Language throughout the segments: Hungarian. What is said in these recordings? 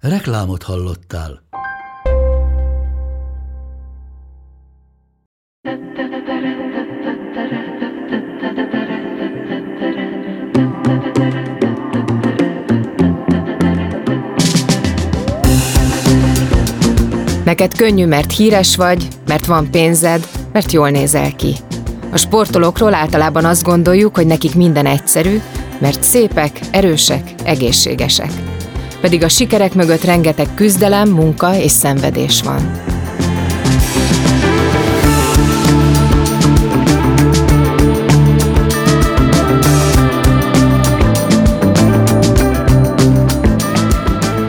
Reklámot hallottál. Neked könnyű, mert híres vagy, mert van pénzed, mert jól nézel ki. A sportolókról általában azt gondoljuk, hogy nekik minden egyszerű, mert szépek, erősek, egészségesek pedig a sikerek mögött rengeteg küzdelem, munka és szenvedés van.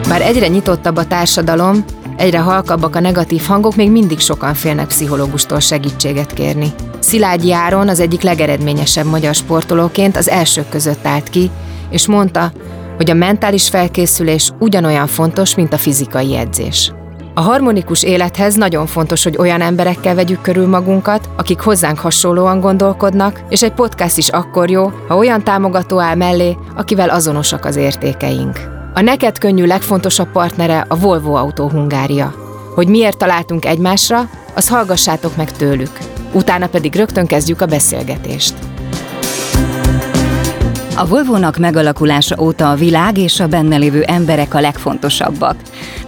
Bár egyre nyitottabb a társadalom, egyre halkabbak a negatív hangok, még mindig sokan félnek pszichológustól segítséget kérni. Szilágyi Áron az egyik legeredményesebb magyar sportolóként az elsők között állt ki, és mondta, hogy a mentális felkészülés ugyanolyan fontos, mint a fizikai edzés. A harmonikus élethez nagyon fontos, hogy olyan emberekkel vegyük körül magunkat, akik hozzánk hasonlóan gondolkodnak, és egy podcast is akkor jó, ha olyan támogató áll mellé, akivel azonosak az értékeink. A neked könnyű legfontosabb partnere a Volvo Autó Hungária. Hogy miért találtunk egymásra, az hallgassátok meg tőlük. Utána pedig rögtön kezdjük a beszélgetést. A Volvo-nak megalakulása óta a világ és a benne lévő emberek a legfontosabbak.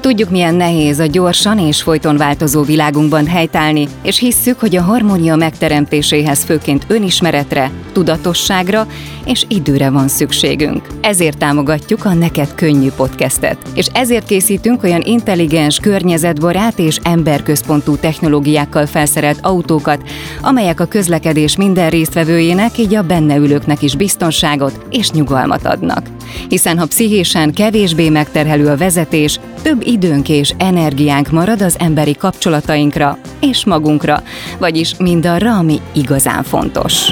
Tudjuk, milyen nehéz a gyorsan és folyton változó világunkban helytállni, és hisszük, hogy a harmónia megteremtéséhez főként önismeretre, tudatosságra és időre van szükségünk. Ezért támogatjuk a Neked Könnyű podcastet, és ezért készítünk olyan intelligens, környezetbarát és emberközpontú technológiákkal felszerelt autókat, amelyek a közlekedés minden résztvevőjének, így a benne ülőknek is biztonságot és nyugalmat adnak. Hiszen ha pszichésen kevésbé megterhelő a vezetés, több időnk és energiánk marad az emberi kapcsolatainkra és magunkra, vagyis mindarra, ami igazán fontos.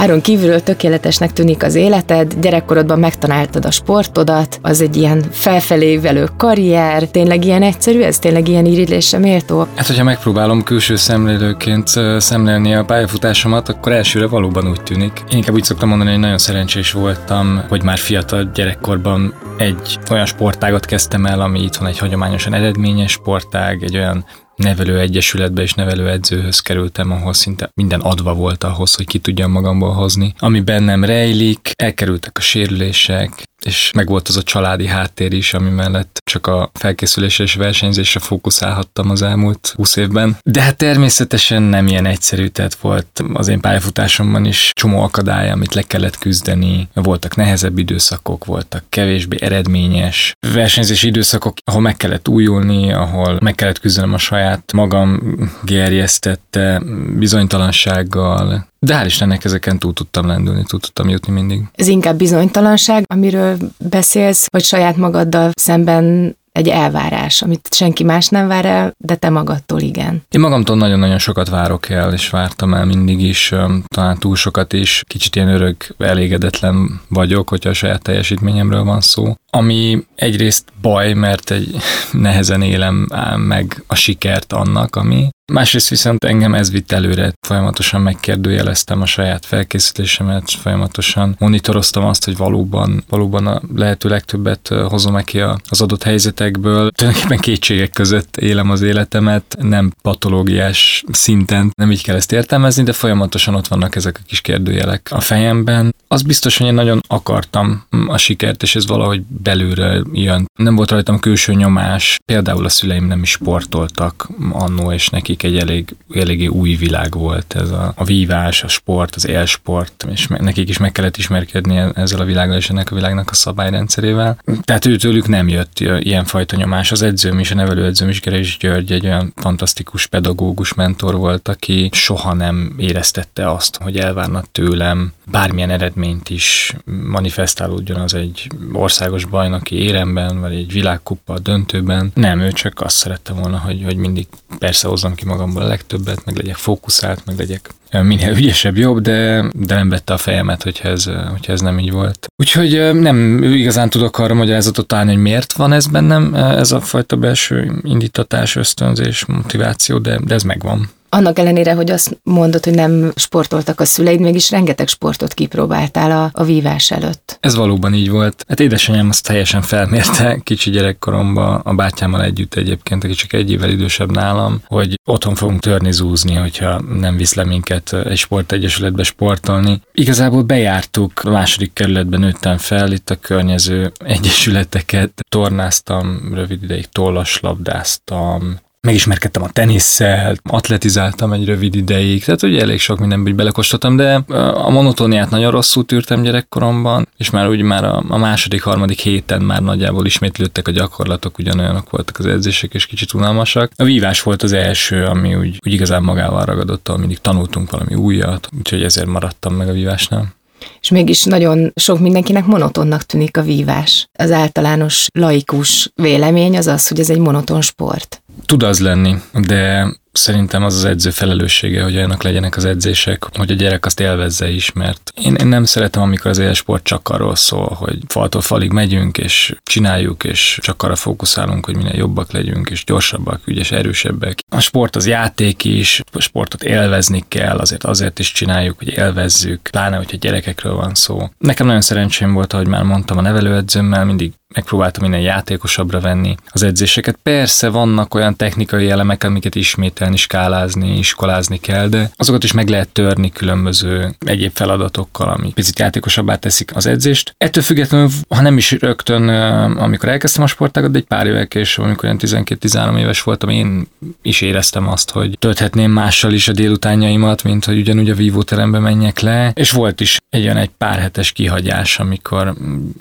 Áron kívülről tökéletesnek tűnik az életed, gyerekkorodban megtanáltad a sportodat, az egy ilyen felfelé velő karrier, tényleg ilyen egyszerű, ez tényleg ilyen irigylésre méltó? Hát, hogyha megpróbálom külső szemlélőként szemlélni a pályafutásomat, akkor elsőre valóban úgy tűnik. Én inkább úgy szoktam mondani, hogy nagyon szerencsés voltam, hogy már fiatal gyerekkorban egy olyan sportágat kezdtem el, ami itthon egy hagyományosan eredményes sportág, egy olyan nevelő egyesületbe és nevelő edzőhöz kerültem, ahol szinte minden adva volt ahhoz, hogy ki tudjam magamból hozni. Ami bennem rejlik, elkerültek a sérülések, és meg volt az a családi háttér is, ami mellett csak a felkészülésre és versenyzésre fókuszálhattam az elmúlt 20 évben. De hát természetesen nem ilyen egyszerű, tehát volt az én pályafutásomban is csomó akadály, amit le kellett küzdeni. Voltak nehezebb időszakok, voltak kevésbé eredményes versenyzési időszakok, ahol meg kellett újulni, ahol meg kellett küzdenem a saját magam gerjesztette bizonytalansággal, de hál' Istennek ezeken túl tudtam lendülni, túl tudtam jutni mindig. Ez inkább bizonytalanság, amiről beszélsz, vagy saját magaddal szemben egy elvárás, amit senki más nem vár el, de te magadtól igen. Én magamtól nagyon-nagyon sokat várok el, és vártam el mindig is, talán túl sokat is. Kicsit ilyen örök elégedetlen vagyok, hogyha a saját teljesítményemről van szó. Ami egyrészt baj, mert egy nehezen élem meg a sikert annak, ami, Másrészt viszont engem ez vitt előre, folyamatosan megkérdőjeleztem a saját felkészülésemet, folyamatosan monitoroztam azt, hogy valóban, valóban a lehető legtöbbet hozom ki az adott helyzetekből. Tulajdonképpen kétségek között élem az életemet, nem patológiás szinten, nem így kell ezt értelmezni, de folyamatosan ott vannak ezek a kis kérdőjelek a fejemben. Az biztos, hogy én nagyon akartam a sikert, és ez valahogy belülről jön. Nem volt rajtam külső nyomás. Például a szüleim nem is sportoltak annó, és nekik egy elég, eléggé új világ volt ez a, a vívás, a sport, az élsport, és me, nekik is meg kellett ismerkedni e- ezzel a világgal és ennek a világnak a szabályrendszerével. Tehát őtőlük nem jött ilyenfajta nyomás. Az edzőm is, a nevelőedzőm is, Gerés György egy olyan fantasztikus pedagógus mentor volt, aki soha nem éreztette azt, hogy elvárnak tőlem bármilyen eredményt is manifestálódjon az egy országos bajnoki éremben, vagy egy világkupa döntőben. Nem, ő csak azt szerette volna, hogy, hogy mindig persze hozzam ki magamból a legtöbbet, meg legyek fókuszált, meg legyek minél ügyesebb, jobb, de, de nem vette a fejemet, hogyha ez, hogyha ez nem így volt. Úgyhogy nem igazán tudok arra magyarázatot állni, hogy miért van ez bennem, ez a fajta belső indítatás, ösztönzés, motiváció, de, de ez megvan. Annak ellenére, hogy azt mondod, hogy nem sportoltak a szüleid, mégis rengeteg sportot kipróbáltál a, a vívás előtt. Ez valóban így volt. Hát édesanyám azt teljesen felmérte kicsi gyerekkoromban, a bátyámmal együtt egyébként, aki csak egy évvel idősebb nálam, hogy otthon fogunk törni, zúzni, hogyha nem visz le minket egy sportegyesületbe sportolni. Igazából bejártuk, a második kerületben nőttem fel, itt a környező egyesületeket, tornáztam, rövid ideig tollaslabdáztam, megismerkedtem a tenisszel, atletizáltam egy rövid ideig, tehát ugye elég sok mindenbe belekóstoltam, de a monotóniát nagyon rosszul tűrtem gyerekkoromban, és már úgy már a, a második, harmadik héten már nagyjából ismétlődtek a gyakorlatok, ugyanolyanok voltak az edzések, és kicsit unalmasak. A vívás volt az első, ami úgy, úgy igazán magával ragadott, ahol mindig tanultunk valami újat, úgyhogy ezért maradtam meg a vívásnál. És mégis nagyon sok mindenkinek monotonnak tűnik a vívás. Az általános laikus vélemény az az, hogy ez egy monoton sport. Tud az lenni, de szerintem az az edző felelőssége, hogy olyanok legyenek az edzések, hogy a gyerek azt élvezze is, mert én, én nem szeretem, amikor az élsport csak arról szól, hogy faltól falig megyünk, és csináljuk, és csak arra fókuszálunk, hogy minél jobbak legyünk, és gyorsabbak, ügyes, erősebbek. A sport az játék is, a sportot élvezni kell, azért azért is csináljuk, hogy élvezzük, pláne, hogyha gyerekekről van szó. Nekem nagyon szerencsém volt, ahogy már mondtam, a nevelőedzőmmel mindig megpróbáltam minden játékosabbra venni az edzéseket. Persze vannak olyan technikai elemek, amiket ismételni, skálázni, iskolázni kell, de azokat is meg lehet törni különböző egyéb feladatokkal, ami picit játékosabbá teszik az edzést. Ettől függetlenül, ha nem is rögtön, amikor elkezdtem a sportágat, de egy pár évvel később, amikor ilyen 12-13 éves voltam, én is éreztem azt, hogy tölthetném mással is a délutánjaimat, mint hogy ugyanúgy a vívóterembe menjek le, és volt is egy olyan egy pár hetes kihagyás, amikor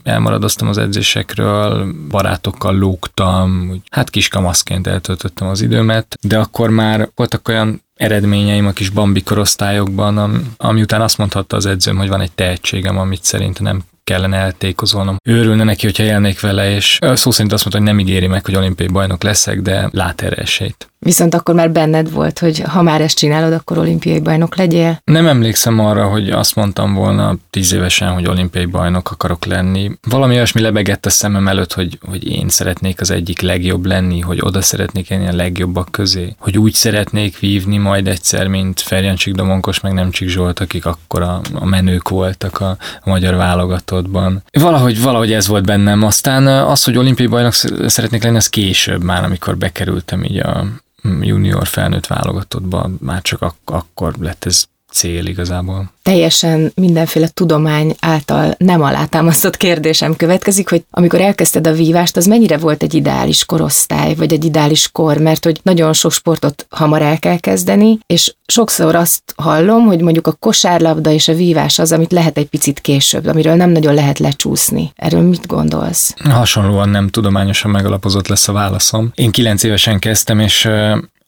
elmaradoztam az edzésekről, gyerekekről, barátokkal lógtam, úgy, hát kiskamaszként eltöltöttem az időmet, de akkor már voltak olyan eredményeim a kis bambi korosztályokban, am, ami után azt mondhatta az edzőm, hogy van egy tehetségem, amit szerint nem kellene eltékozolnom. Őrülne neki, hogyha élnék vele, és szó szerint azt mondta, hogy nem ígéri meg, hogy olimpiai bajnok leszek, de lát erre esélyt. Viszont akkor már benned volt, hogy ha már ezt csinálod, akkor olimpiai bajnok legyél? Nem emlékszem arra, hogy azt mondtam volna tíz évesen, hogy olimpiai bajnok akarok lenni. Valami olyasmi lebegett a szemem előtt, hogy, hogy én szeretnék az egyik legjobb lenni, hogy oda szeretnék enni a legjobbak közé, hogy úgy szeretnék vívni majd egyszer, mint Ferjancsik Domonkos, meg Nemcsik Zsolt, akik akkor a, a menők voltak a, a magyar válogatottban. Valahogy, valahogy ez volt bennem. Aztán az, hogy olimpiai bajnok szeretnék lenni, az később már, amikor bekerültem így a, junior felnőtt válogatottban már csak ak- akkor lett ez cél igazából teljesen mindenféle tudomány által nem alátámasztott kérdésem következik, hogy amikor elkezdted a vívást, az mennyire volt egy ideális korosztály, vagy egy ideális kor, mert hogy nagyon sok sportot hamar el kell kezdeni, és sokszor azt hallom, hogy mondjuk a kosárlabda és a vívás az, amit lehet egy picit később, amiről nem nagyon lehet lecsúszni. Erről mit gondolsz? Hasonlóan nem tudományosan megalapozott lesz a válaszom. Én kilenc évesen kezdtem, és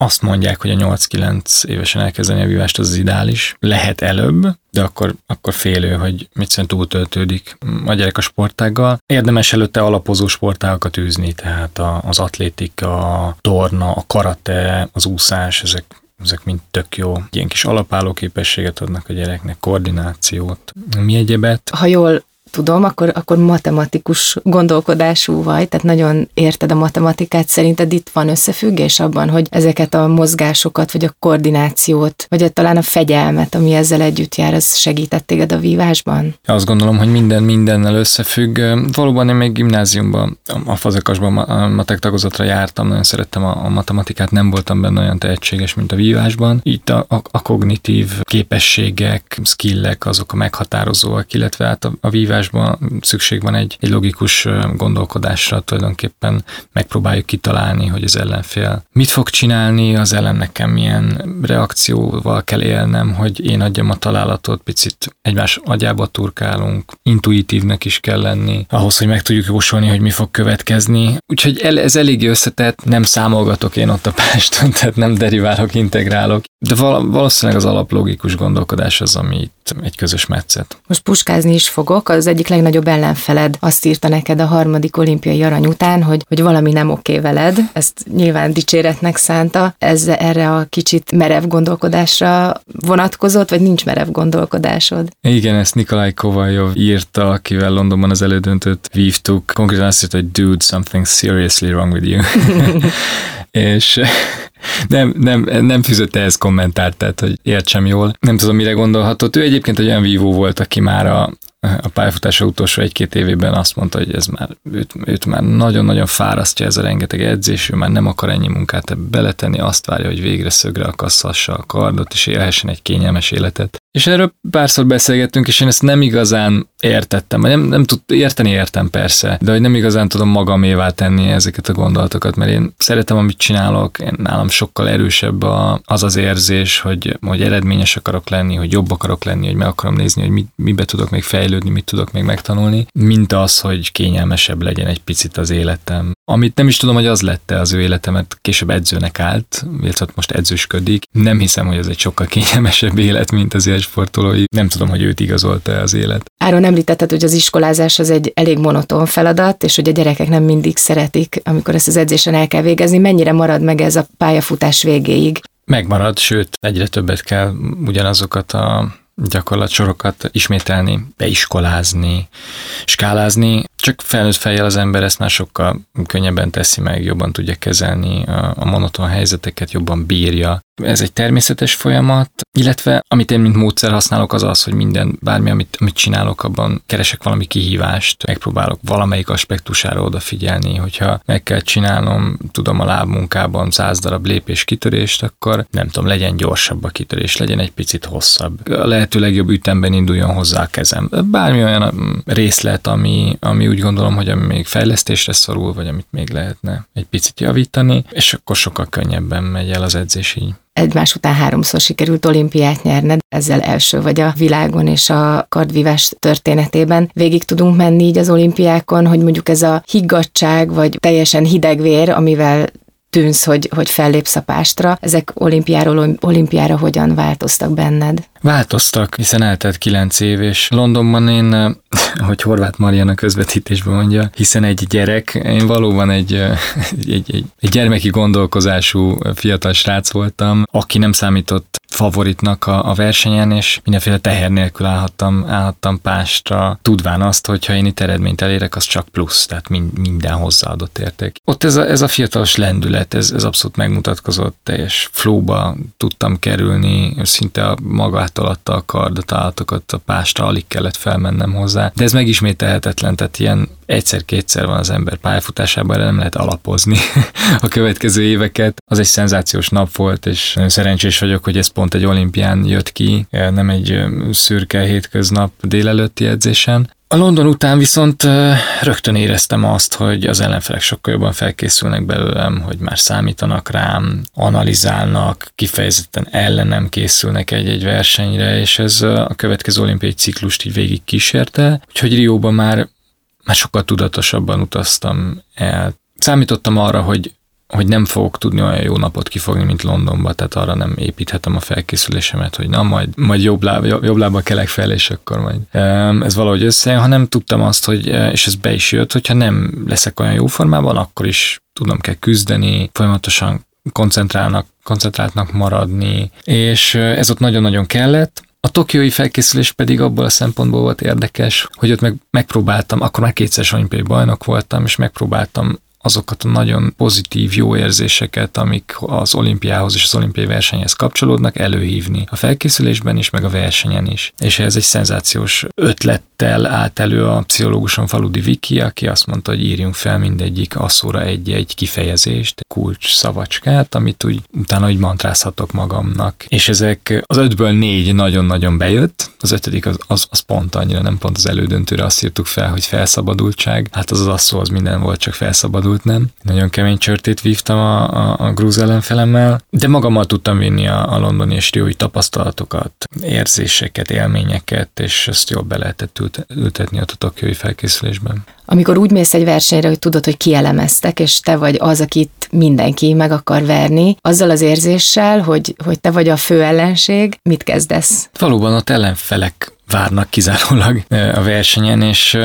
azt mondják, hogy a 8-9 évesen elkezdeni a vívást az, az ideális. Lehet előbb, de akkor, akkor félő, hogy szerint túltöltődik a gyerek a sportággal. Érdemes előtte alapozó sportágokat űzni, tehát az atlétika, a torna, a karate, az úszás, ezek ezek mind tök jó. Ilyen kis alapálló képességet adnak a gyereknek, koordinációt. Mi egyebet? Ha jól tudom, akkor, akkor matematikus gondolkodású vagy, tehát nagyon érted a matematikát, szerinted itt van összefüggés abban, hogy ezeket a mozgásokat, vagy a koordinációt, vagy a, talán a fegyelmet, ami ezzel együtt jár, ez segített téged a vívásban? Azt gondolom, hogy minden mindennel összefügg. Valóban én még gimnáziumban, a fazekasban a matek tagozatra jártam, nagyon szerettem a, a matematikát, nem voltam benne olyan tehetséges, mint a vívásban. Itt a, a, a kognitív képességek, skillek, azok a meghatározóak, illetve hát a, a vívásban szükség van egy, egy logikus gondolkodásra, tulajdonképpen megpróbáljuk kitalálni, hogy az ellenfél mit fog csinálni, az ellen nekem milyen reakcióval kell élnem, hogy én adjam a találatot, picit egymás agyába turkálunk, intuitívnek is kell lenni, ahhoz, hogy meg tudjuk jósolni, hogy mi fog következni. Úgyhogy ez eléggé összetett, nem számolgatok én ott a páston, tehát nem deriválok, integrálok, de valószínűleg az alaplogikus gondolkodás az, ami itt egy közös metszet. Most puskázni is fogok, az egyik legnagyobb ellenfeled azt írta neked a harmadik olimpiai arany után, hogy, hogy valami nem oké veled, ezt nyilván dicséretnek szánta, ez erre a kicsit merev gondolkodásra vonatkozott, vagy nincs merev gondolkodásod? Igen, ezt Nikolaj Kovaljov írta, akivel Londonban az elődöntőt vívtuk. Konkrétan azt írta, hogy dude, something seriously wrong with you. és nem, nem, nem fűzött ehhez kommentárt, tehát hogy értsem jól. Nem tudom, mire gondolhatott. Ő egyébként egy olyan vívó volt, aki már a, a pályafutása utolsó egy-két évében azt mondta, hogy ez már, őt, őt már nagyon-nagyon fárasztja ez a rengeteg edzés, ő már nem akar ennyi munkát beletenni, azt várja, hogy végre szögre akasszassa a kardot, és élhessen egy kényelmes életet. És erről párszor beszélgettünk, és én ezt nem igazán értettem, nem, nem tud, érteni értem persze, de hogy nem igazán tudom magamévá tenni ezeket a gondolatokat, mert én szeretem, amit csinálok, én nálam sokkal erősebb a, az az érzés, hogy, hogy eredményes akarok lenni, hogy jobb akarok lenni, hogy meg akarom nézni, hogy mi, mibe tudok még fejlődni, mit tudok még megtanulni, mint az, hogy kényelmesebb legyen egy picit az életem. Amit nem is tudom, hogy az lette az ő életemet, később edzőnek állt, illetve most edzősködik. Nem hiszem, hogy ez egy sokkal kényelmesebb élet, mint az sportolói. Nem tudom, hogy őt igazolta az élet. Áron említetted, hogy az iskolázás az egy elég monoton feladat, és hogy a gyerekek nem mindig szeretik, amikor ezt az edzésen el kell végezni. Mennyire marad meg ez a pályafutás végéig? Megmarad, sőt, egyre többet kell ugyanazokat a gyakorlatsorokat ismételni, beiskolázni, skálázni, csak felnőtt fejjel az ember ezt már sokkal könnyebben teszi meg, jobban tudja kezelni a, a monoton helyzeteket, jobban bírja. Ez egy természetes folyamat, illetve amit én mint módszer használok az az, hogy minden, bármi, amit, amit csinálok, abban keresek valami kihívást, megpróbálok valamelyik aspektusára odafigyelni, hogyha meg kell csinálnom, tudom a lábmunkában száz darab lépés kitörést, akkor nem tudom, legyen gyorsabb a kitörés, legyen egy picit hosszabb. A lehető legjobb ütemben induljon hozzá a kezem. Bármi olyan mm, részlet, ami, ami úgy gondolom, hogy ami még fejlesztésre szorul, vagy amit még lehetne egy picit javítani, és akkor sokkal könnyebben megy el az edzés így egymás után háromszor sikerült olimpiát nyerned, ezzel első vagy a világon és a kardvívás történetében. Végig tudunk menni így az olimpiákon, hogy mondjuk ez a higgadság, vagy teljesen hidegvér, amivel tűnsz, hogy, hogy fellépsz a pástra. Ezek olimpiáról olimpiára hogyan változtak benned? Változtak, hiszen eltelt kilenc év, és Londonban én, hogy Horváth Mariana közvetítésben mondja, hiszen egy gyerek, én valóban egy, egy, egy, egy gyermeki gondolkozású fiatal srác voltam, aki nem számított favoritnak a, a versenyen, és mindenféle teher nélkül állhattam, állhattam pástra, tudván azt, hogy ha én itt eredményt elérek, az csak plusz, tehát mind, minden hozzáadott érték. Ott ez a, ez a fiatalos lendület, ez, ez abszolút megmutatkozott, teljes flóba tudtam kerülni, szinte a maga alatta a kardot, állatokat a pástra, alig kellett felmennem hozzá. De ez megismételhetetlen, tehát ilyen egyszer-kétszer van az ember pályafutásában, erre nem lehet alapozni a következő éveket. Az egy szenzációs nap volt, és szerencsés vagyok, hogy ez pont egy olimpián jött ki, nem egy szürke hétköznap délelőtti edzésen. A London után viszont rögtön éreztem azt, hogy az ellenfelek sokkal jobban felkészülnek belőlem, hogy már számítanak rám, analizálnak, kifejezetten ellenem készülnek egy-egy versenyre, és ez a következő olimpiai ciklust így végig kísérte, úgyhogy Rióban már, már sokkal tudatosabban utaztam el. Számítottam arra, hogy hogy nem fogok tudni olyan jó napot kifogni, mint Londonba, tehát arra nem építhetem a felkészülésemet, hogy na, majd, majd jobb, láb, jobb lába kelek fel, és akkor majd ez valahogy összejön, hanem tudtam azt, hogy, és ez be is jött, hogyha nem leszek olyan jó formában, akkor is tudom kell küzdeni, folyamatosan koncentrálnak, koncentráltnak maradni, és ez ott nagyon-nagyon kellett, A tokiói felkészülés pedig abból a szempontból volt érdekes, hogy ott meg, megpróbáltam, akkor már kétszer olimpiai bajnok voltam, és megpróbáltam azokat a nagyon pozitív, jó érzéseket, amik az olimpiához és az olimpiai versenyhez kapcsolódnak, előhívni a felkészülésben is, meg a versenyen is. És ez egy szenzációs ötlettel állt elő a pszichológuson Faludi Viki, aki azt mondta, hogy írjunk fel mindegyik asszóra egy-egy kifejezést, kulcs szavacskát, amit úgy utána úgy mantrázhatok magamnak. És ezek az ötből négy nagyon-nagyon bejött, az ötödik az, az, az pont annyira, nem pont az elődöntőre azt írtuk fel, hogy felszabadultság. Hát az az asszó az minden volt, csak felszabadult abszolút nem. Nagyon kemény csörtét vívtam a, a, a grúz ellenfelemmel, de magammal tudtam vinni a, a londoni és riói tapasztalatokat, érzéseket, élményeket, és ezt jól be lehetett ültetni a tokiói felkészülésben. Amikor úgy mész egy versenyre, hogy tudod, hogy kielemeztek, és te vagy az, akit mindenki meg akar verni, azzal az érzéssel, hogy, hogy te vagy a fő ellenség, mit kezdesz? Valóban ott ellenfelek várnak kizárólag a versenyen, és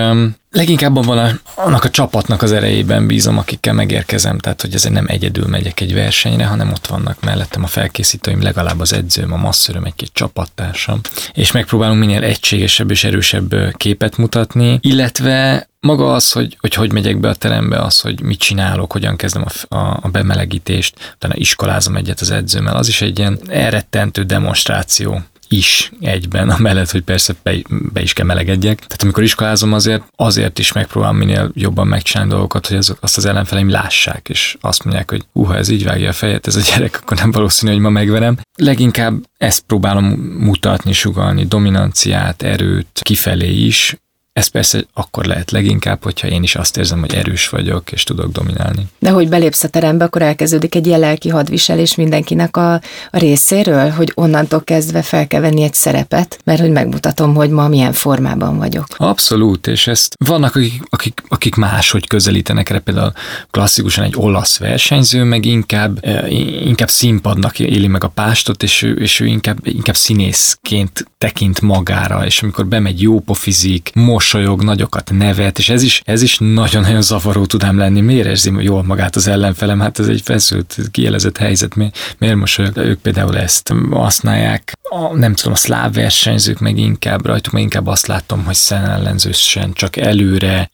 leginkább van a, annak a csapatnak az erejében bízom, akikkel megérkezem, tehát hogy ezért nem egyedül megyek egy versenyre, hanem ott vannak mellettem a felkészítőim, legalább az edzőm, a masszöröm, egy-két csapattársam, és megpróbálunk minél egységesebb és erősebb képet mutatni, illetve maga az, hogy, hogy hogy megyek be a terembe, az, hogy mit csinálok, hogyan kezdem a, a, a bemelegítést, utána iskolázom egyet az edzőmmel, az is egy ilyen elrettentő demonstráció is egyben, amellett, hogy persze be, be is kell melegedjek. Tehát amikor iskolázom azért, azért is megpróbálom minél jobban megcsinálni dolgokat, hogy azok, azt az ellenfeleim lássák, és azt mondják, hogy uha, ez így vágja a fejet, ez a gyerek, akkor nem valószínű, hogy ma megverem. Leginkább ezt próbálom mutatni, sugalni, dominanciát, erőt kifelé is, ez persze akkor lehet leginkább, hogyha én is azt érzem, hogy erős vagyok, és tudok dominálni. De hogy belépsz a terembe, akkor elkezdődik egy ilyen lelki hadviselés mindenkinek a, a részéről, hogy onnantól kezdve fel kell venni egy szerepet, mert hogy megmutatom, hogy ma milyen formában vagyok. Abszolút, és ezt vannak, akik, akik, akik máshogy közelítenek erre, például klasszikusan egy olasz versenyző, meg inkább, eh, inkább színpadnak éli meg a pástot, és ő, és ő inkább, inkább színészként tekint magára, és amikor bemegy jó pofizik, most mosolyog, nagyokat nevet, és ez is, ez is nagyon-nagyon zavaró tudám lenni. Miért érzi jól magát az ellenfelem? Hát ez egy feszült, kielezett helyzet. Mi, miért mosolyog? Ők például ezt használják. A, nem tudom, a szláv versenyzők meg inkább, rajtuk meg inkább azt látom, hogy szenellenzősen, csak előre,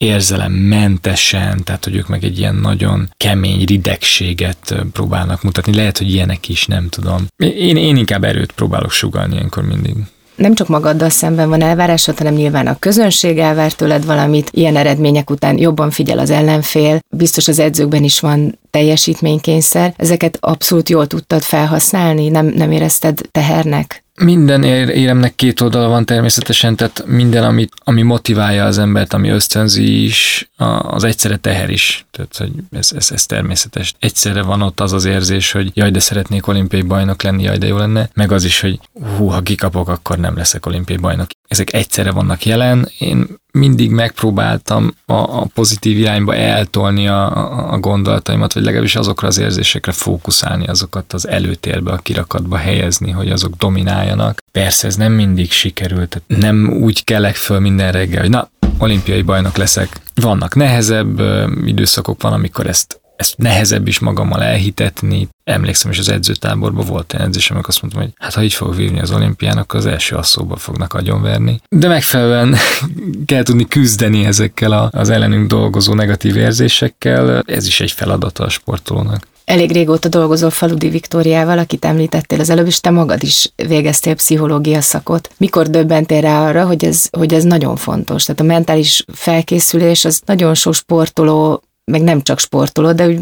mentesen, tehát hogy ők meg egy ilyen nagyon kemény ridegséget próbálnak mutatni. Lehet, hogy ilyenek is, nem tudom. Én, én inkább erőt próbálok sugalni ilyenkor mindig nem csak magaddal szemben van elvárásod, hanem nyilván a közönség elvár tőled valamit, ilyen eredmények után jobban figyel az ellenfél, biztos az edzőkben is van teljesítménykényszer. Ezeket abszolút jól tudtad felhasználni, nem, nem érezted tehernek? Minden éremnek két oldala van természetesen, tehát minden, ami, ami motiválja az embert, ami ösztönzi is, az egyszerre teher is. Tehát, hogy ez, ez, ez természetes. Egyszerre van ott az az érzés, hogy jaj, de szeretnék olimpiai bajnok lenni, jaj, de jó lenne, meg az is, hogy hú, ha kikapok, akkor nem leszek olimpiai bajnok. Ezek egyszerre vannak jelen. Én mindig megpróbáltam a, a pozitív irányba eltolni a, a gondolataimat, vagy legalábbis azokra az érzésekre fókuszálni, azokat az előtérbe, a kirakatba helyezni, hogy azok domináljanak. Persze ez nem mindig sikerült, nem úgy kelek föl minden reggel, hogy na, olimpiai bajnok leszek. Vannak nehezebb időszakok, van, amikor ezt ezt nehezebb is magammal elhitetni. Emlékszem is az edzőtáborban volt egy edzésem, amikor azt mondtam, hogy hát ha így fog vívni az olimpián, akkor az első asszóba fognak agyonverni. De megfelelően kell tudni küzdeni ezekkel az ellenünk dolgozó negatív érzésekkel. Ez is egy feladata a sportolónak. Elég régóta dolgozol Faludi Viktóriával, akit említettél az előbb, és te magad is végeztél pszichológia szakot. Mikor döbbentél rá arra, hogy ez, hogy ez nagyon fontos? Tehát a mentális felkészülés az nagyon sok sportoló meg nem csak sportoló, de úgy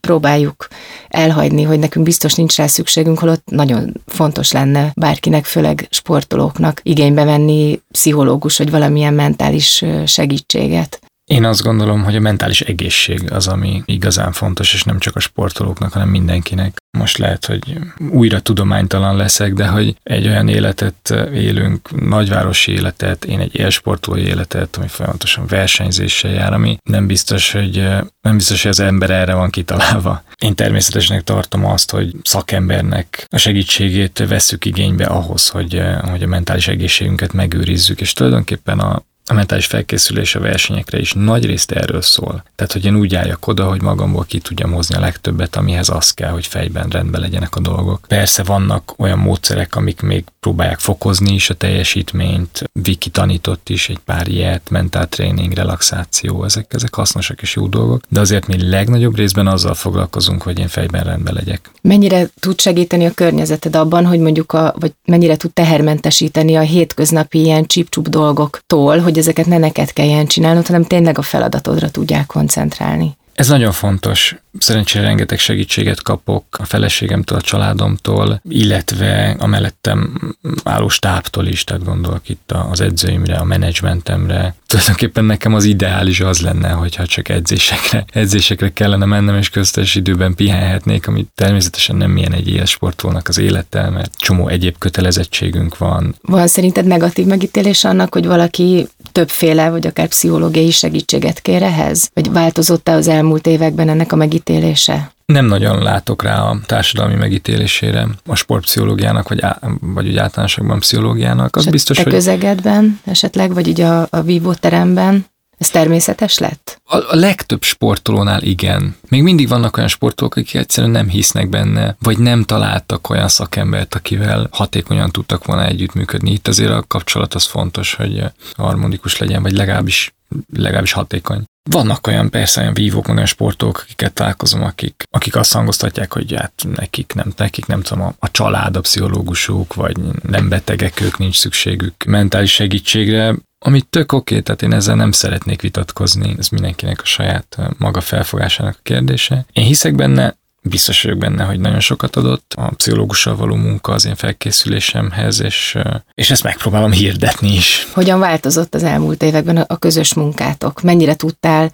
próbáljuk elhagyni, hogy nekünk biztos nincs rá szükségünk, holott nagyon fontos lenne bárkinek, főleg sportolóknak igénybe venni pszichológus, vagy valamilyen mentális segítséget. Én azt gondolom, hogy a mentális egészség az, ami igazán fontos, és nem csak a sportolóknak, hanem mindenkinek. Most lehet, hogy újra tudománytalan leszek, de hogy egy olyan életet élünk, nagyvárosi életet, én egy élsportolói életet, ami folyamatosan versenyzéssel jár, ami nem biztos, hogy nem biztos, hogy az ember erre van kitalálva. Én természetesnek tartom azt, hogy szakembernek a segítségét vesszük igénybe ahhoz, hogy, hogy a mentális egészségünket megőrizzük, és tulajdonképpen a a mentális felkészülés a versenyekre is nagy részt erről szól. Tehát, hogy én úgy álljak oda, hogy magamból ki tudjam hozni a legtöbbet, amihez az kell, hogy fejben rendben legyenek a dolgok. Persze vannak olyan módszerek, amik még próbálják fokozni is a teljesítményt. Viki tanított is egy pár ilyet, mentál tréning, relaxáció, ezek, ezek hasznosak és jó dolgok, de azért mi legnagyobb részben azzal foglalkozunk, hogy én fejben rendben legyek. Mennyire tud segíteni a környezeted abban, hogy mondjuk a, vagy mennyire tud tehermentesíteni a hétköznapi ilyen csip dolgoktól, hogy ezeket ne neked kelljen csinálnod, hanem tényleg a feladatodra tudják koncentrálni. Ez nagyon fontos. Szerencsére rengeteg segítséget kapok a feleségemtől, a családomtól, illetve a mellettem álló stábtól is, tehát gondolok itt az edzőimre, a menedzsmentemre. Tulajdonképpen nekem az ideális az lenne, hogyha csak edzésekre, edzésekre kellene mennem, és köztes időben pihenhetnék, ami természetesen nem milyen egy élsportolnak az élete, mert csomó egyéb kötelezettségünk van. Van szerinted negatív megítélés annak, hogy valaki többféle, vagy akár pszichológiai segítséget kér ehhez? Vagy változott-e az elmúlt években ennek a megítélése? Nem nagyon látok rá a társadalmi megítélésére a sportpszichológiának, vagy, á, vagy úgy általánosakban pszichológiának. Az biztos, te hogy... közegedben esetleg, vagy ugye a, a vívóteremben? Ez természetes lett? A, a legtöbb sportolónál igen. Még mindig vannak olyan sportolók, akik egyszerűen nem hisznek benne, vagy nem találtak olyan szakembert, akivel hatékonyan tudtak volna együttműködni. Itt azért a kapcsolat az fontos, hogy harmonikus legyen, vagy legalábbis legalábbis hatékony. Vannak olyan persze olyan vívók, olyan sportolók, akiket találkozom, akik, akik azt hangoztatják, hogy hát nekik nem, nekik nem tudom, a, a család, a pszichológusuk, vagy nem betegek, ők nincs szükségük mentális segítségre. Ami tök oké, okay, tehát én ezzel nem szeretnék vitatkozni, ez mindenkinek a saját maga felfogásának a kérdése. Én hiszek benne, biztos vagyok benne, hogy nagyon sokat adott a pszichológussal való munka az én felkészülésemhez, és, és ezt megpróbálom hirdetni is. Hogyan változott az elmúlt években a közös munkátok? Mennyire tudtál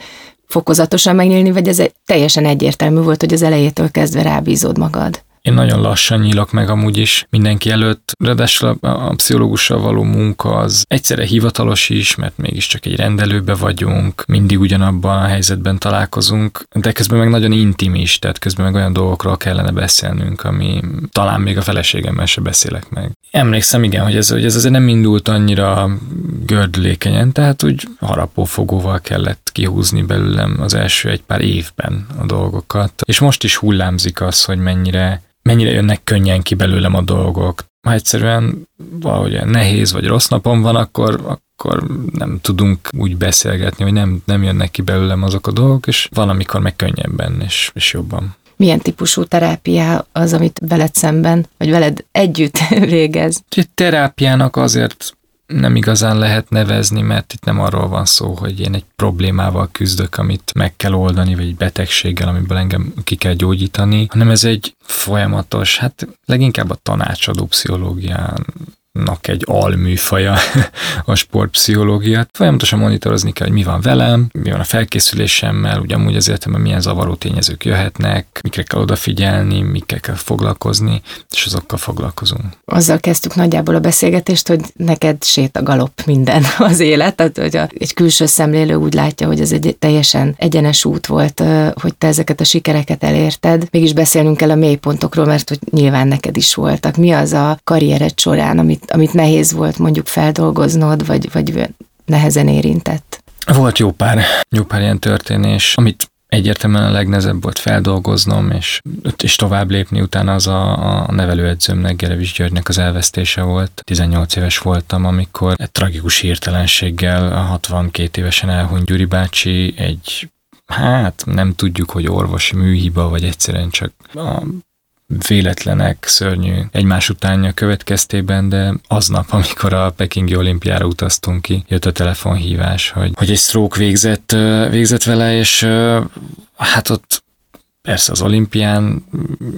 fokozatosan megnyílni, vagy ez teljesen egyértelmű volt, hogy az elejétől kezdve rábízod magad? Én nagyon lassan nyílok meg amúgy is mindenki előtt, ráadásul a, a pszichológussal való munka az egyszerre hivatalos is, mert mégiscsak egy rendelőbe vagyunk, mindig ugyanabban a helyzetben találkozunk, de közben meg nagyon intim is, tehát közben meg olyan dolgokról kellene beszélnünk, ami talán még a feleségemmel se beszélek meg. Emlékszem, igen, hogy ez, hogy ez azért nem indult annyira gördülékenyen, tehát úgy harapófogóval kellett kihúzni belőlem az első egy pár évben a dolgokat. És most is hullámzik az, hogy mennyire mennyire jönnek könnyen ki belőlem a dolgok. Ha egyszerűen valahogy nehéz vagy rossz napom van, akkor, akkor nem tudunk úgy beszélgetni, hogy nem, nem jönnek ki belőlem azok a dolgok, és van, amikor meg könnyebben és, és jobban. Milyen típusú terápia az, amit veled szemben, vagy veled együtt végez? Terápiának azért nem igazán lehet nevezni, mert itt nem arról van szó, hogy én egy problémával küzdök, amit meg kell oldani, vagy egy betegséggel, amiből engem ki kell gyógyítani, hanem ez egy folyamatos, hát leginkább a tanácsadó pszichológián nak egy alműfaja a sportpszichológia. Folyamatosan monitorozni kell, hogy mi van velem, mi van a felkészülésemmel, ugye amúgy az életemben milyen zavaró tényezők jöhetnek, mikre kell odafigyelni, mikkel kell foglalkozni, és azokkal foglalkozunk. Azzal kezdtük nagyjából a beszélgetést, hogy neked sét a galop minden az élet, tehát hogy a, egy külső szemlélő úgy látja, hogy ez egy teljesen egyenes út volt, hogy te ezeket a sikereket elérted. Mégis beszélnünk kell a mélypontokról, mert hogy nyilván neked is voltak. Mi az a karriered során, amit amit nehéz volt mondjuk feldolgoznod, vagy, vagy nehezen érintett? Volt jó pár, jó pár ilyen történés, amit egyértelműen a legnehezebb volt feldolgoznom, és, és tovább lépni utána az a, a nevelőedzőmnek, Gerevis Györgynek az elvesztése volt. 18 éves voltam, amikor egy tragikus hirtelenséggel a 62 évesen elhunyt Gyuri bácsi egy hát nem tudjuk, hogy orvosi műhiba, vagy egyszerűen csak a véletlenek szörnyű egymás utánja következtében, de aznap, amikor a Pekingi olimpiára utaztunk ki, jött a telefonhívás, hogy, hogy egy stroke végzett, végzett vele, és hát ott Persze az olimpián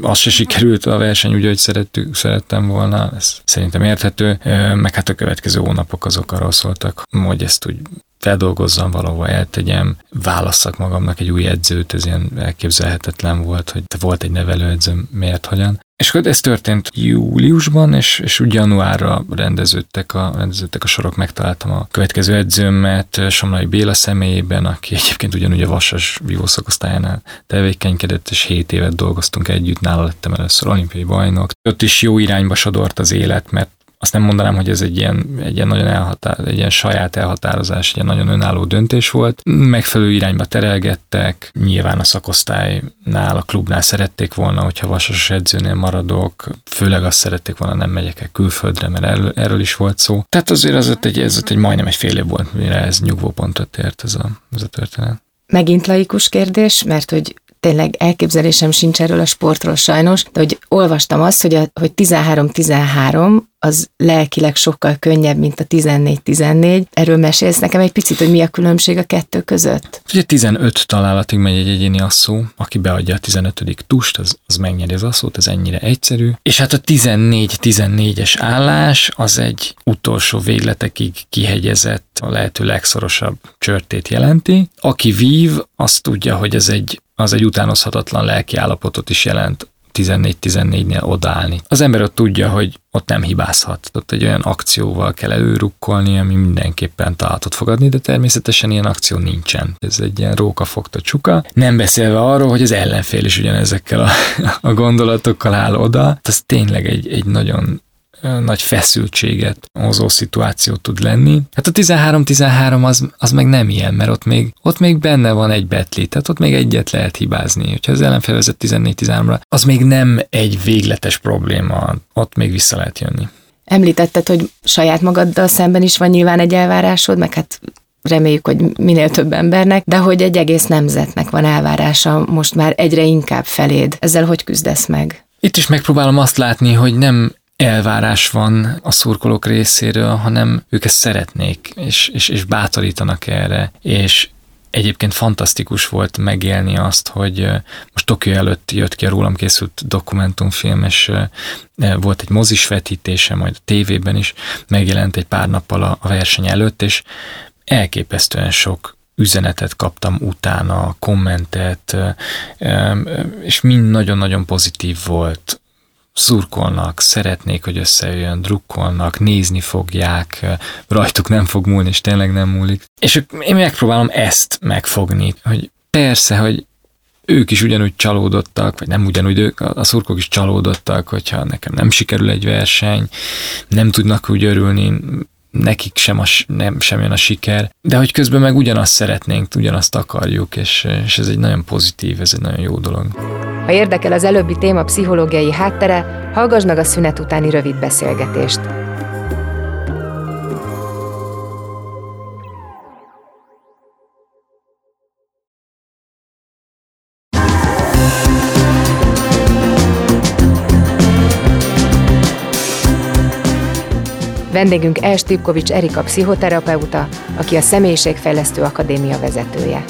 az se sikerült a verseny úgy, hogy szerettük, szerettem volna, ez szerintem érthető, meg hát a következő hónapok azok arról szóltak, hogy ezt úgy feldolgozzam valahova, eltegyem, válasszak magamnak egy új edzőt, ez ilyen elképzelhetetlen volt, hogy volt egy nevelőedző, miért, hogyan. És akkor ez történt júliusban, és, és úgy januárra rendeződtek a, rendeződtek a sorok, megtaláltam a következő edzőmet Somlai Béla személyében, aki egyébként ugyanúgy a Vasas vívószakosztályánál tevékenykedett, és 7 évet dolgoztunk együtt, nála lettem először olimpiai bajnok. Ott is jó irányba sodort az élet, mert azt nem mondanám, hogy ez egy ilyen, egy ilyen nagyon elhatár, egy ilyen saját elhatározás, egy ilyen nagyon önálló döntés volt. Megfelelő irányba terelgettek, nyilván a szakosztálynál, a klubnál szerették volna, hogyha vasos edzőnél maradok, főleg azt szerették volna, nem megyek el külföldre, mert erről, erről is volt szó. Tehát azért az ott egy, ez egy majdnem egy fél év volt, mire ez nyugvópontot ért ez a, ez a történet. Megint laikus kérdés, mert hogy tényleg elképzelésem sincs erről a sportról sajnos, de hogy olvastam azt, hogy, a, hogy 13-13 az lelkileg sokkal könnyebb, mint a 14-14. Erről mesélsz nekem egy picit, hogy mi a különbség a kettő között? Ugye 15 találatig megy egy egyéni asszó, aki beadja a 15. tust, az, az megnyeri az asszót, ez ennyire egyszerű. És hát a 14-14-es állás az egy utolsó végletekig kihegyezett, a lehető legszorosabb csörtét jelenti. Aki vív, azt tudja, hogy ez egy az egy utánozhatatlan lelki állapotot is jelent 14-14-nél odállni. Az ember ott tudja, hogy ott nem hibázhat. Ott egy olyan akcióval kell előrukkolni, ami mindenképpen találatot fogadni, de természetesen ilyen akció nincsen. Ez egy ilyen róka fogta csuka. Nem beszélve arról, hogy az ellenfél is ugyanezekkel a, a gondolatokkal áll oda. Ez tényleg egy, egy nagyon nagy feszültséget hozó szituáció tud lenni. Hát a 13-13 az, az meg nem ilyen, mert ott még, ott még benne van egy betli, tehát ott még egyet lehet hibázni. Hogyha az ellenfél vezet 14-13-ra, az még nem egy végletes probléma, ott még vissza lehet jönni. Említetted, hogy saját magaddal szemben is van nyilván egy elvárásod, meg hát reméljük, hogy minél több embernek, de hogy egy egész nemzetnek van elvárása most már egyre inkább feléd. Ezzel hogy küzdesz meg? Itt is megpróbálom azt látni, hogy nem elvárás van a szurkolók részéről, hanem ők ezt szeretnék, és, és, és bátorítanak erre, és Egyébként fantasztikus volt megélni azt, hogy most Tokió előtt jött ki a rólam készült dokumentumfilm, és volt egy mozis vetítése, majd a tévében is megjelent egy pár nappal a verseny előtt, és elképesztően sok üzenetet kaptam utána, kommentet, és mind nagyon-nagyon pozitív volt szurkolnak, szeretnék, hogy összejöjjön, drukkolnak, nézni fogják, rajtuk nem fog múlni, és tényleg nem múlik. És én megpróbálom ezt megfogni, hogy persze, hogy ők is ugyanúgy csalódottak, vagy nem ugyanúgy, ők, a szurkok is csalódottak, hogyha nekem nem sikerül egy verseny, nem tudnak úgy örülni, nekik sem, a, nem, sem jön a siker, de hogy közben meg ugyanazt szeretnénk, ugyanazt akarjuk, és, és ez egy nagyon pozitív, ez egy nagyon jó dolog. Ha érdekel az előbbi téma pszichológiai háttere, hallgass meg a szünet utáni rövid beszélgetést. Vendégünk Els Tipkovics Erika pszichoterapeuta, aki a Személyiségfejlesztő Akadémia vezetője.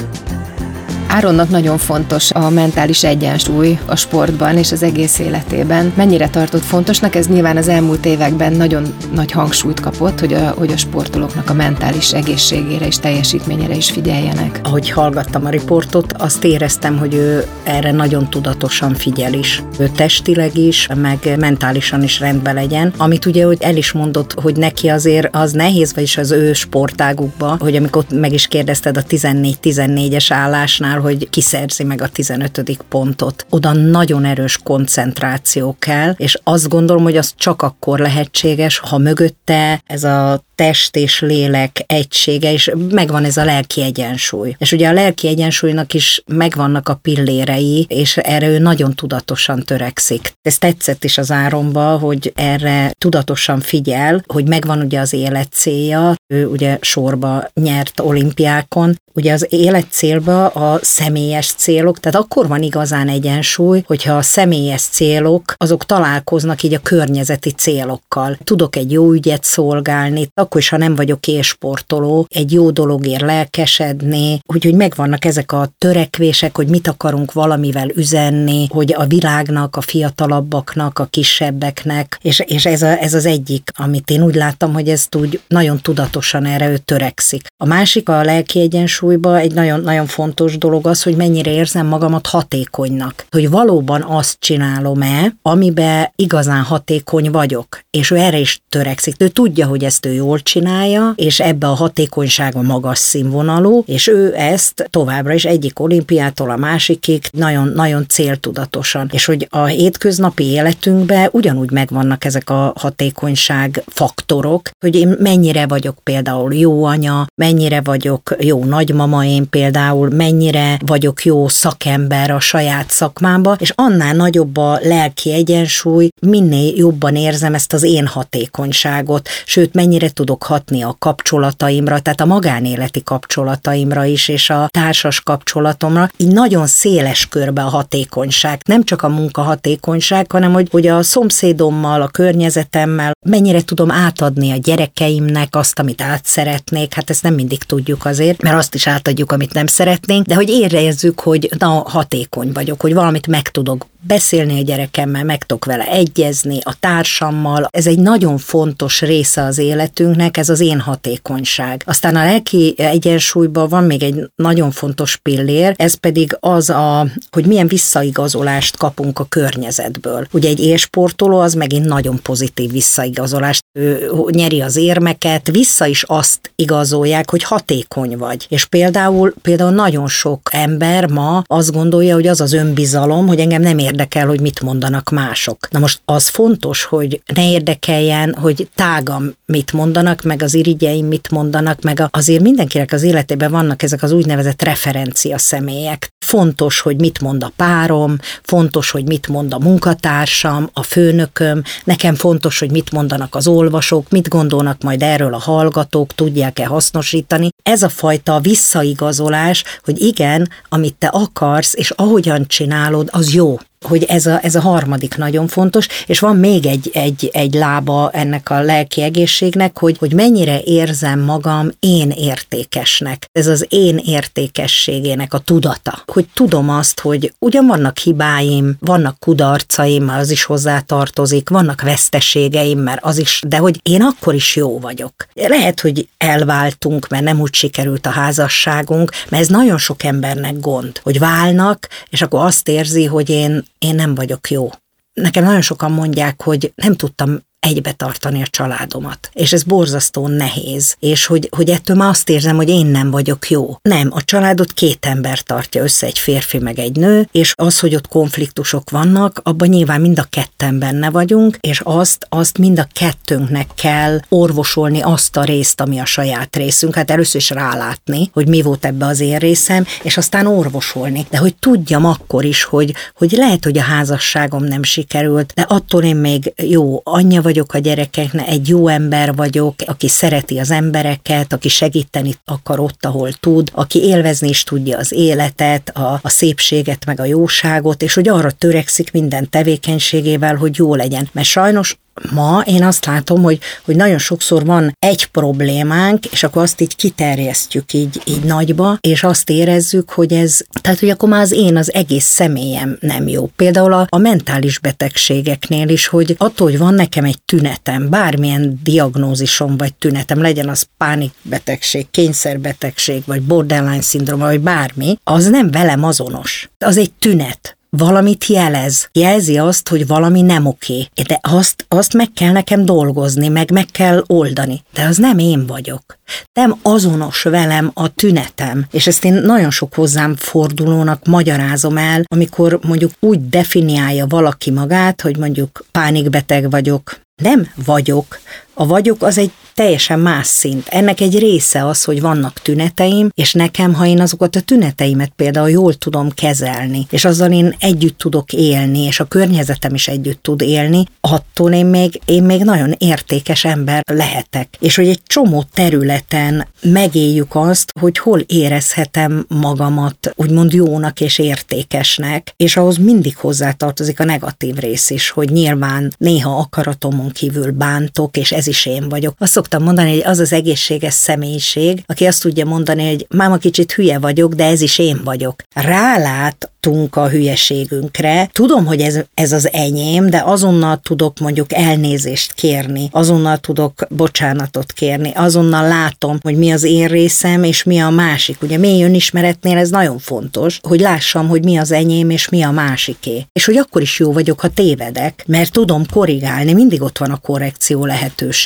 Áronnak nagyon fontos a mentális egyensúly a sportban és az egész életében. Mennyire tartott fontosnak? Ez nyilván az elmúlt években nagyon nagy hangsúlyt kapott, hogy a, hogy a sportolóknak a mentális egészségére és teljesítményére is figyeljenek. Ahogy hallgattam a riportot, azt éreztem, hogy ő erre nagyon tudatosan figyel is. Ő testileg is, meg mentálisan is rendben legyen. Amit ugye, hogy el is mondott, hogy neki azért az nehéz, vagyis az ő sportágukba, hogy amikor meg is kérdezted a 14-14-es állásnál, hogy kiszerzi meg a 15. pontot. Oda nagyon erős koncentráció kell, és azt gondolom, hogy az csak akkor lehetséges, ha mögötte ez a test és lélek egysége, és megvan ez a lelki egyensúly. És ugye a lelki egyensúlynak is megvannak a pillérei, és erre ő nagyon tudatosan törekszik. Ez tetszett is az áromba, hogy erre tudatosan figyel, hogy megvan ugye az élet célja, ő ugye sorba nyert olimpiákon, ugye az élet célba a személyes célok, tehát akkor van igazán egyensúly, hogyha a személyes célok, azok találkoznak így a környezeti célokkal. Tudok egy jó ügyet szolgálni, akkor is, ha nem vagyok élsportoló, egy jó dologért lelkesedni, úgyhogy megvannak ezek a törekvések, hogy mit akarunk valamivel üzenni, hogy a világnak, a fiatalabbaknak, a kisebbeknek, és, és ez, a, ez az egyik, amit én úgy láttam, hogy ezt úgy nagyon tudatosan erre ő törekszik. A másik a lelki egyensúlyba egy nagyon, nagyon fontos dolog, dolog az, hogy mennyire érzem magamat hatékonynak. Hogy valóban azt csinálom-e, amiben igazán hatékony vagyok. És ő erre is törekszik. Ő tudja, hogy ezt ő jól csinálja, és ebbe a hatékonyság a magas színvonalú, és ő ezt továbbra is egyik olimpiától a másikig nagyon, nagyon céltudatosan. És hogy a hétköznapi életünkben ugyanúgy megvannak ezek a hatékonyság faktorok, hogy én mennyire vagyok például jó anya, mennyire vagyok jó nagymama én például, mennyire vagyok jó szakember a saját szakmámba, és annál nagyobb a lelki egyensúly, minél jobban érzem ezt az én hatékonyságot, sőt, mennyire tudok hatni a kapcsolataimra, tehát a magánéleti kapcsolataimra is, és a társas kapcsolatomra, így nagyon széles körbe a hatékonyság. Nem csak a munka hatékonyság, hanem hogy, hogy a szomszédommal, a környezetemmel mennyire tudom átadni a gyerekeimnek azt, amit át szeretnék. Hát ezt nem mindig tudjuk azért, mert azt is átadjuk, amit nem szeretnénk, de hogy érezzük, hogy na, hatékony vagyok, hogy valamit meg tudok beszélni a gyerekemmel, meg tudok vele egyezni, a társammal. Ez egy nagyon fontos része az életünknek, ez az én hatékonyság. Aztán a lelki egyensúlyban van még egy nagyon fontos pillér, ez pedig az, a, hogy milyen visszaigazolást kapunk a környezetből. Ugye egy élsportoló az megint nagyon pozitív visszaigazolást, ő nyeri az érmeket, vissza is azt igazolják, hogy hatékony vagy. És például, például nagyon sok ember ma azt gondolja, hogy az az önbizalom, hogy engem nem érdekel, hogy mit mondanak mások. Na most az fontos, hogy ne érdekeljen, hogy tágam mit mondanak, meg az irigyeim mit mondanak, meg azért mindenkinek az életében vannak ezek az úgynevezett referencia személyek. Fontos, hogy mit mond a párom, fontos, hogy mit mond a munkatársam, a főnököm, nekem fontos, hogy mit mondanak az olvasók, mit gondolnak majd erről a hallgatók, tudják-e hasznosítani. Ez a fajta visszaigazolás, hogy igen, amit te akarsz, és ahogyan csinálod, az jó hogy ez a, ez a harmadik nagyon fontos, és van még egy, egy, egy lába ennek a lelki egészségnek, hogy, hogy mennyire érzem magam én értékesnek. Ez az én értékességének a tudata. Hogy tudom azt, hogy ugyan vannak hibáim, vannak kudarcaim, az is hozzá tartozik, vannak veszteségeim, mert az is, de hogy én akkor is jó vagyok. Lehet, hogy elváltunk, mert nem úgy sikerült a házasságunk, mert ez nagyon sok embernek gond, hogy válnak, és akkor azt érzi, hogy én én nem vagyok jó. Nekem nagyon sokan mondják, hogy nem tudtam egybe tartani a családomat. És ez borzasztó nehéz, és hogy, hogy ettől már azt érzem, hogy én nem vagyok jó. Nem, a családot két ember tartja össze, egy férfi meg egy nő, és az, hogy ott konfliktusok vannak, abban nyilván mind a ketten benne vagyunk, és azt, azt mind a kettőnknek kell orvosolni azt a részt, ami a saját részünk. Hát először is rálátni, hogy mi volt ebbe az én részem, és aztán orvosolni. De hogy tudjam akkor is, hogy, hogy lehet, hogy a házasságom nem sikerült, de attól én még jó anyja vagyok a gyerekeknek, egy jó ember vagyok, aki szereti az embereket, aki segíteni akar ott, ahol tud, aki élvezni is tudja az életet, a, a szépséget, meg a jóságot, és hogy arra törekszik minden tevékenységével, hogy jó legyen. Mert sajnos ma én azt látom, hogy, hogy nagyon sokszor van egy problémánk, és akkor azt így kiterjesztjük így, így nagyba, és azt érezzük, hogy ez, tehát hogy akkor már az én az egész személyem nem jó. Például a, a mentális betegségeknél is, hogy attól, hogy van nekem egy tünetem, bármilyen diagnózisom vagy tünetem, legyen az pánikbetegség, kényszerbetegség, vagy borderline szindróma, vagy bármi, az nem velem azonos. Az egy tünet valamit jelez. Jelzi azt, hogy valami nem oké. De azt, azt meg kell nekem dolgozni, meg meg kell oldani. De az nem én vagyok. Nem azonos velem a tünetem. És ezt én nagyon sok hozzám fordulónak magyarázom el, amikor mondjuk úgy definiálja valaki magát, hogy mondjuk pánikbeteg vagyok, nem vagyok. A vagyok az egy teljesen más szint. Ennek egy része az, hogy vannak tüneteim, és nekem, ha én azokat a tüneteimet például jól tudom kezelni, és azzal én együtt tudok élni, és a környezetem is együtt tud élni, attól én még, én még nagyon értékes ember lehetek. És hogy egy csomó területen megéljük azt, hogy hol érezhetem magamat úgymond jónak és értékesnek, és ahhoz mindig hozzátartozik a negatív rész is, hogy nyilván néha akaratomon kívül bántok, és ez is én vagyok. Azt szoktam mondani, hogy az az egészséges személyiség, aki azt tudja mondani, hogy máma kicsit hülye vagyok, de ez is én vagyok. Rálát a hülyeségünkre. Tudom, hogy ez, ez az enyém, de azonnal tudok mondjuk elnézést kérni, azonnal tudok bocsánatot kérni, azonnal látom, hogy mi az én részem, és mi a másik. Ugye mély önismeretnél ez nagyon fontos, hogy lássam, hogy mi az enyém, és mi a másiké. És hogy akkor is jó vagyok, ha tévedek, mert tudom korrigálni, mindig ott van a korrekció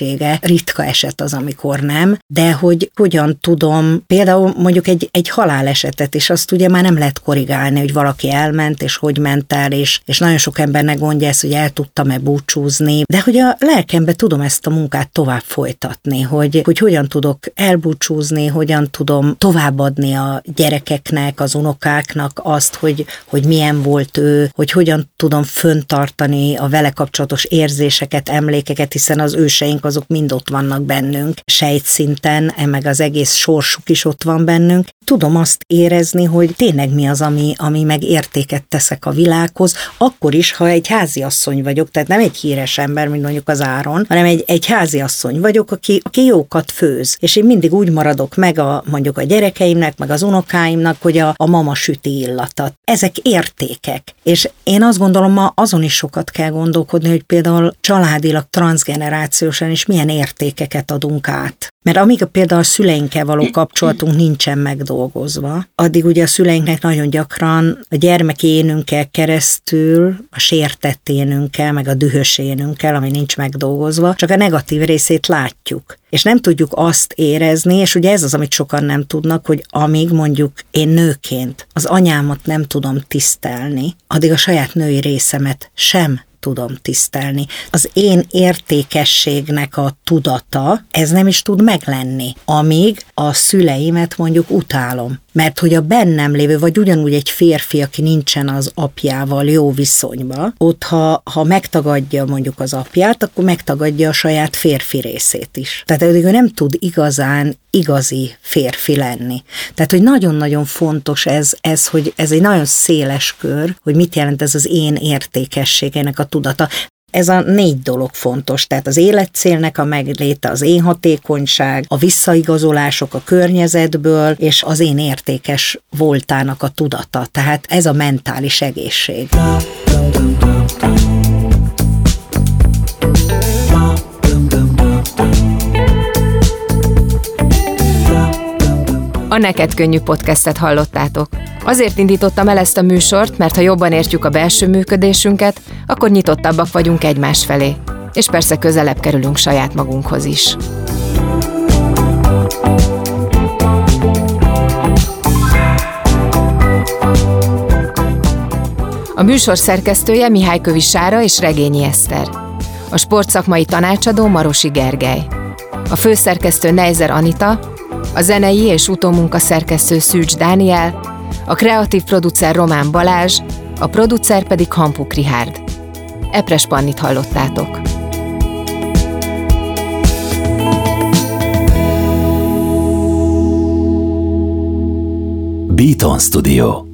lehetősége. Ritka eset az, amikor nem, de hogy hogyan tudom, például mondjuk egy, egy halálesetet, és azt ugye már nem lehet korrigálni, hogy valaki elment, és hogy ment el, és, és nagyon sok embernek gondja ezt, hogy el tudtam-e búcsúzni, de hogy a lelkembe tudom ezt a munkát tovább folytatni, hogy, hogy hogyan tudok elbúcsúzni, hogyan tudom továbbadni a gyerekeknek, az unokáknak azt, hogy, hogy milyen volt ő, hogy hogyan tudom föntartani a vele kapcsolatos érzéseket, emlékeket, hiszen az őseink azok mind ott vannak bennünk, sejtszinten, e meg az egész sorsuk is ott van bennünk. Tudom azt érezni, hogy tényleg mi az, ami, ami meg értéket teszek a világhoz, akkor is, ha egy háziasszony vagyok, tehát nem egy híres ember, mint mondjuk az Áron, hanem egy, egy háziasszony vagyok, aki, aki jókat főz. És én mindig úgy maradok meg a, mondjuk a gyerekeimnek, meg az unokáimnak, hogy a, a mama süti illata. Ezek értékek. És én azt gondolom, ma azon is sokat kell gondolkodni, hogy például családilag, transgenerációsan is milyen értékeket adunk át. Mert amíg például a szüleinkkel való kapcsolatunk nincsen megdolgozva, addig ugye a szüleinknek nagyon gyakran a gyermeki énünkkel keresztül, a sértett énünkkel, meg a dühös énünkkel, ami nincs megdolgozva, csak a negatív részét látjuk. És nem tudjuk azt érezni, és ugye ez az, amit sokan nem tudnak, hogy amíg mondjuk én nőként az anyámat nem tudom tisztelni, addig a saját női részemet sem tudom tisztelni. Az én értékességnek a tudata, ez nem is tud meglenni, amíg a szüleimet mondjuk utálom. Mert hogy a bennem lévő, vagy ugyanúgy egy férfi, aki nincsen az apjával jó viszonyba, ott ha, ha megtagadja mondjuk az apját, akkor megtagadja a saját férfi részét is. Tehát ő nem tud igazán igazi férfi lenni. Tehát, hogy nagyon-nagyon fontos ez, ez, hogy ez egy nagyon széles kör, hogy mit jelent ez az én értékességének a tudata ez a négy dolog fontos, tehát az életcélnek a megléte, az én hatékonyság, a visszaigazolások a környezetből, és az én értékes voltának a tudata. Tehát ez a mentális egészség. A Neked Könnyű podcastet hallottátok. Azért indítottam el ezt a műsort, mert ha jobban értjük a belső működésünket, akkor nyitottabbak vagyunk egymás felé. És persze közelebb kerülünk saját magunkhoz is. A műsor szerkesztője Mihály Kövi és Regényi Eszter. A sportszakmai tanácsadó Marosi Gergely. A főszerkesztő Neizer Anita, a zenei és utómunka szerkesztő Szűcs Dániel, a kreatív producer Román Balázs, a producer pedig Hampuk Rihárd. Epres Pannit hallottátok. Beaton Studio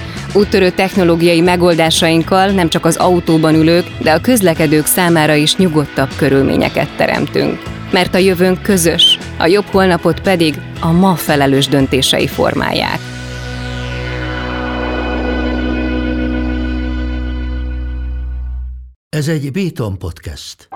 Úttörő technológiai megoldásainkkal nem csak az autóban ülők, de a közlekedők számára is nyugodtabb körülményeket teremtünk. Mert a jövőnk közös, a jobb holnapot pedig a ma felelős döntései formálják. Ez egy Béton podcast.